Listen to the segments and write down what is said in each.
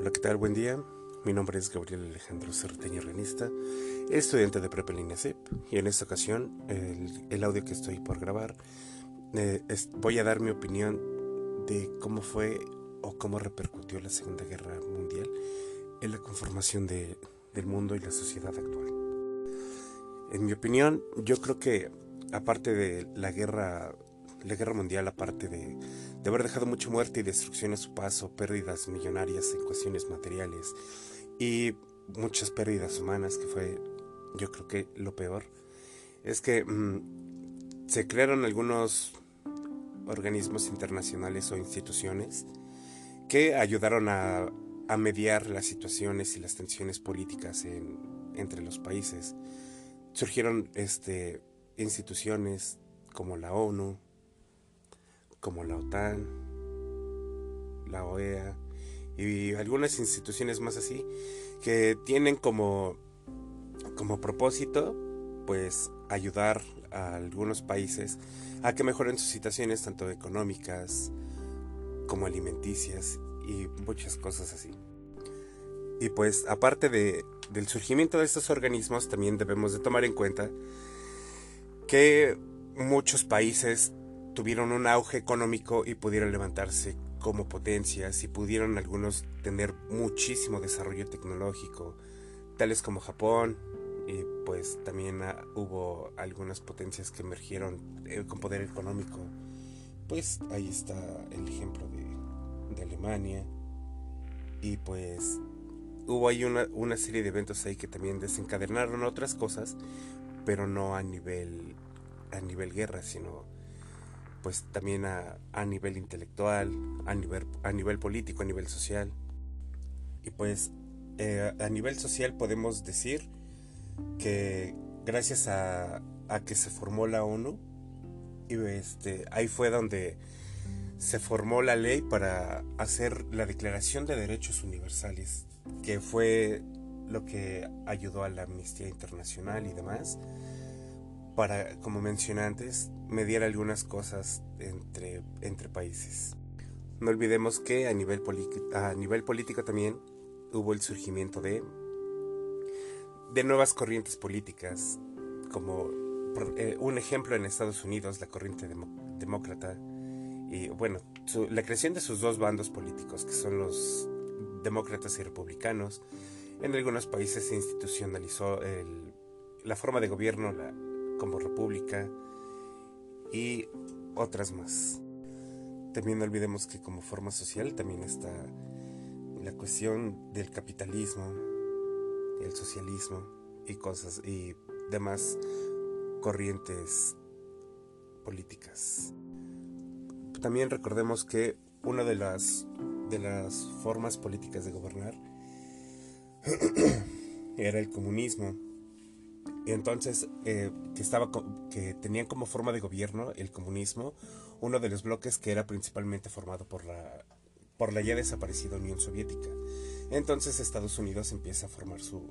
Hola, ¿qué tal? Buen día. Mi nombre es Gabriel Alejandro Certeña Renista, estudiante de Prepa CEP, y en esta ocasión el, audio que estoy por grabar eh, voy a dar mi opinión de cómo fue o cómo repercutió la Segunda Guerra Mundial en la conformación del mundo y la sociedad actual. En mi opinión, yo creo que aparte de la guerra la guerra mundial, aparte de, de, haber dejado mucha muerte y destrucción a su paso, pérdidas millonarias en cuestiones materiales y muchas pérdidas humanas, que fue yo creo que lo peor, es que mm, se crearon algunos organismos internacionales o instituciones que ayudaron a, mediar las situaciones y las tensiones políticas en, entre los países. Surgieron este, instituciones como la ONU, como la OTAN, la OEA y algunas instituciones más así que tienen como, como propósito pues ayudar a algunos países a que mejoren sus situaciones tanto económicas como alimenticias y muchas cosas así. Y pues aparte de, del surgimiento de estos organismos también debemos de tomar en cuenta que muchos países tuvieron un auge económico y pudieron levantarse como potencias y pudieron algunos tener muchísimo desarrollo tecnológico, tales como Japón, y pues también ah, hubo algunas potencias que emergieron eh, con poder económico. Pues ahí está el ejemplo de, de Alemania. Y pues hubo ahí una, una, serie de eventos ahí que también desencadenaron otras cosas, pero no a nivel, a nivel guerra, sino pues también a, a nivel intelectual, a nivel, a nivel político, a nivel social. Y pues eh, a nivel social podemos decir que gracias a, a, que se formó la ONU, y este, ahí fue donde se formó la ley para hacer la Declaración de Derechos Universales, que fue lo que ayudó a la Amnistía Internacional y demás para, como mencioné antes, mediar algunas cosas entre, entre países. No olvidemos que a nivel, a nivel político también hubo el surgimiento de, de nuevas corrientes políticas, como eh, un ejemplo en Estados Unidos, la corriente demócrata, y bueno, la creación de sus dos bandos políticos, que son los demócratas y republicanos. En algunos países se institucionalizó el, la forma de gobierno, la, como república y otras más. También no olvidemos que como forma social también está la cuestión del capitalismo, el socialismo y cosas y demás corrientes políticas. También recordemos que una de las de las formas políticas de gobernar era el comunismo entonces, eh, que, estaba, que tenían como forma de gobierno el comunismo, uno de los bloques que era principalmente formado por la, por la ya desaparecida Unión Soviética. Entonces Estados Unidos empieza a formar su,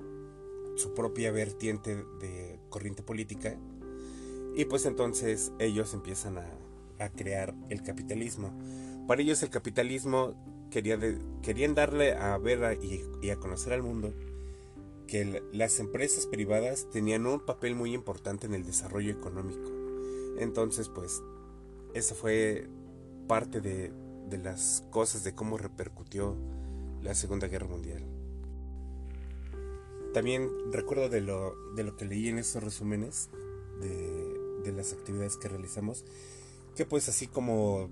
su propia vertiente de corriente política y pues entonces ellos empiezan a, a crear el capitalismo. Para ellos el capitalismo quería querían darle a ver y a conocer al mundo que las empresas privadas tenían un papel muy importante en el desarrollo económico. Entonces, pues, esa fue parte de, de las cosas de cómo repercutió la Segunda Guerra Mundial. También recuerdo de lo, de lo que leí en esos resúmenes de, de las actividades que realizamos, que pues así como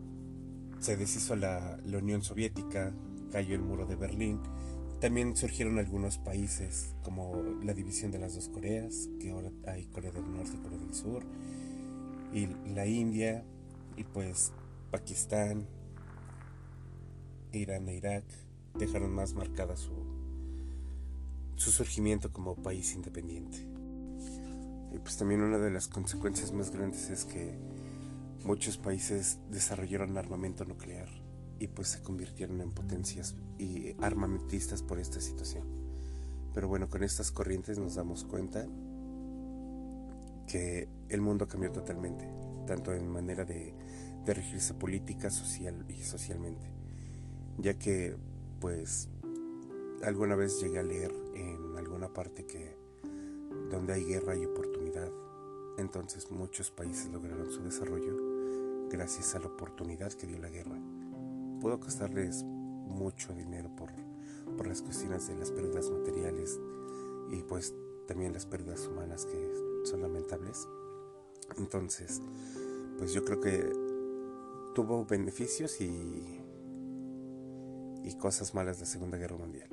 se deshizo la, la Unión Soviética, cayó el muro de Berlín, también surgieron algunos países como la división de las dos Coreas, que ahora hay Corea del Norte y Corea del Sur, y la India, y pues Pakistán, Irán e Irak dejaron más marcada su, su surgimiento como país independiente. Y pues también una de las consecuencias más grandes es que muchos países desarrollaron armamento nuclear y pues se convirtieron en potencias y armamentistas por esta situación. Pero bueno, con estas corrientes nos damos cuenta que el mundo cambió totalmente, tanto en manera de, de regirse política, social y socialmente, ya que pues alguna vez llegué a leer en alguna parte que donde hay guerra hay oportunidad. Entonces muchos países lograron su desarrollo gracias a la oportunidad que dio la guerra. Pudo costarles mucho dinero por, por las cuestiones de las pérdidas materiales y pues también las pérdidas humanas que son lamentables. Entonces, pues yo creo que tuvo beneficios y, y cosas malas la Segunda Guerra Mundial.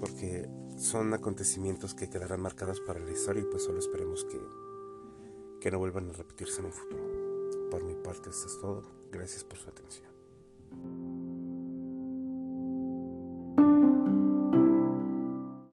Porque son acontecimientos que quedarán marcados para la historia y pues solo esperemos que, que no vuelvan a repetirse en un futuro. Por mi parte, esto es todo. Gracias por su atención.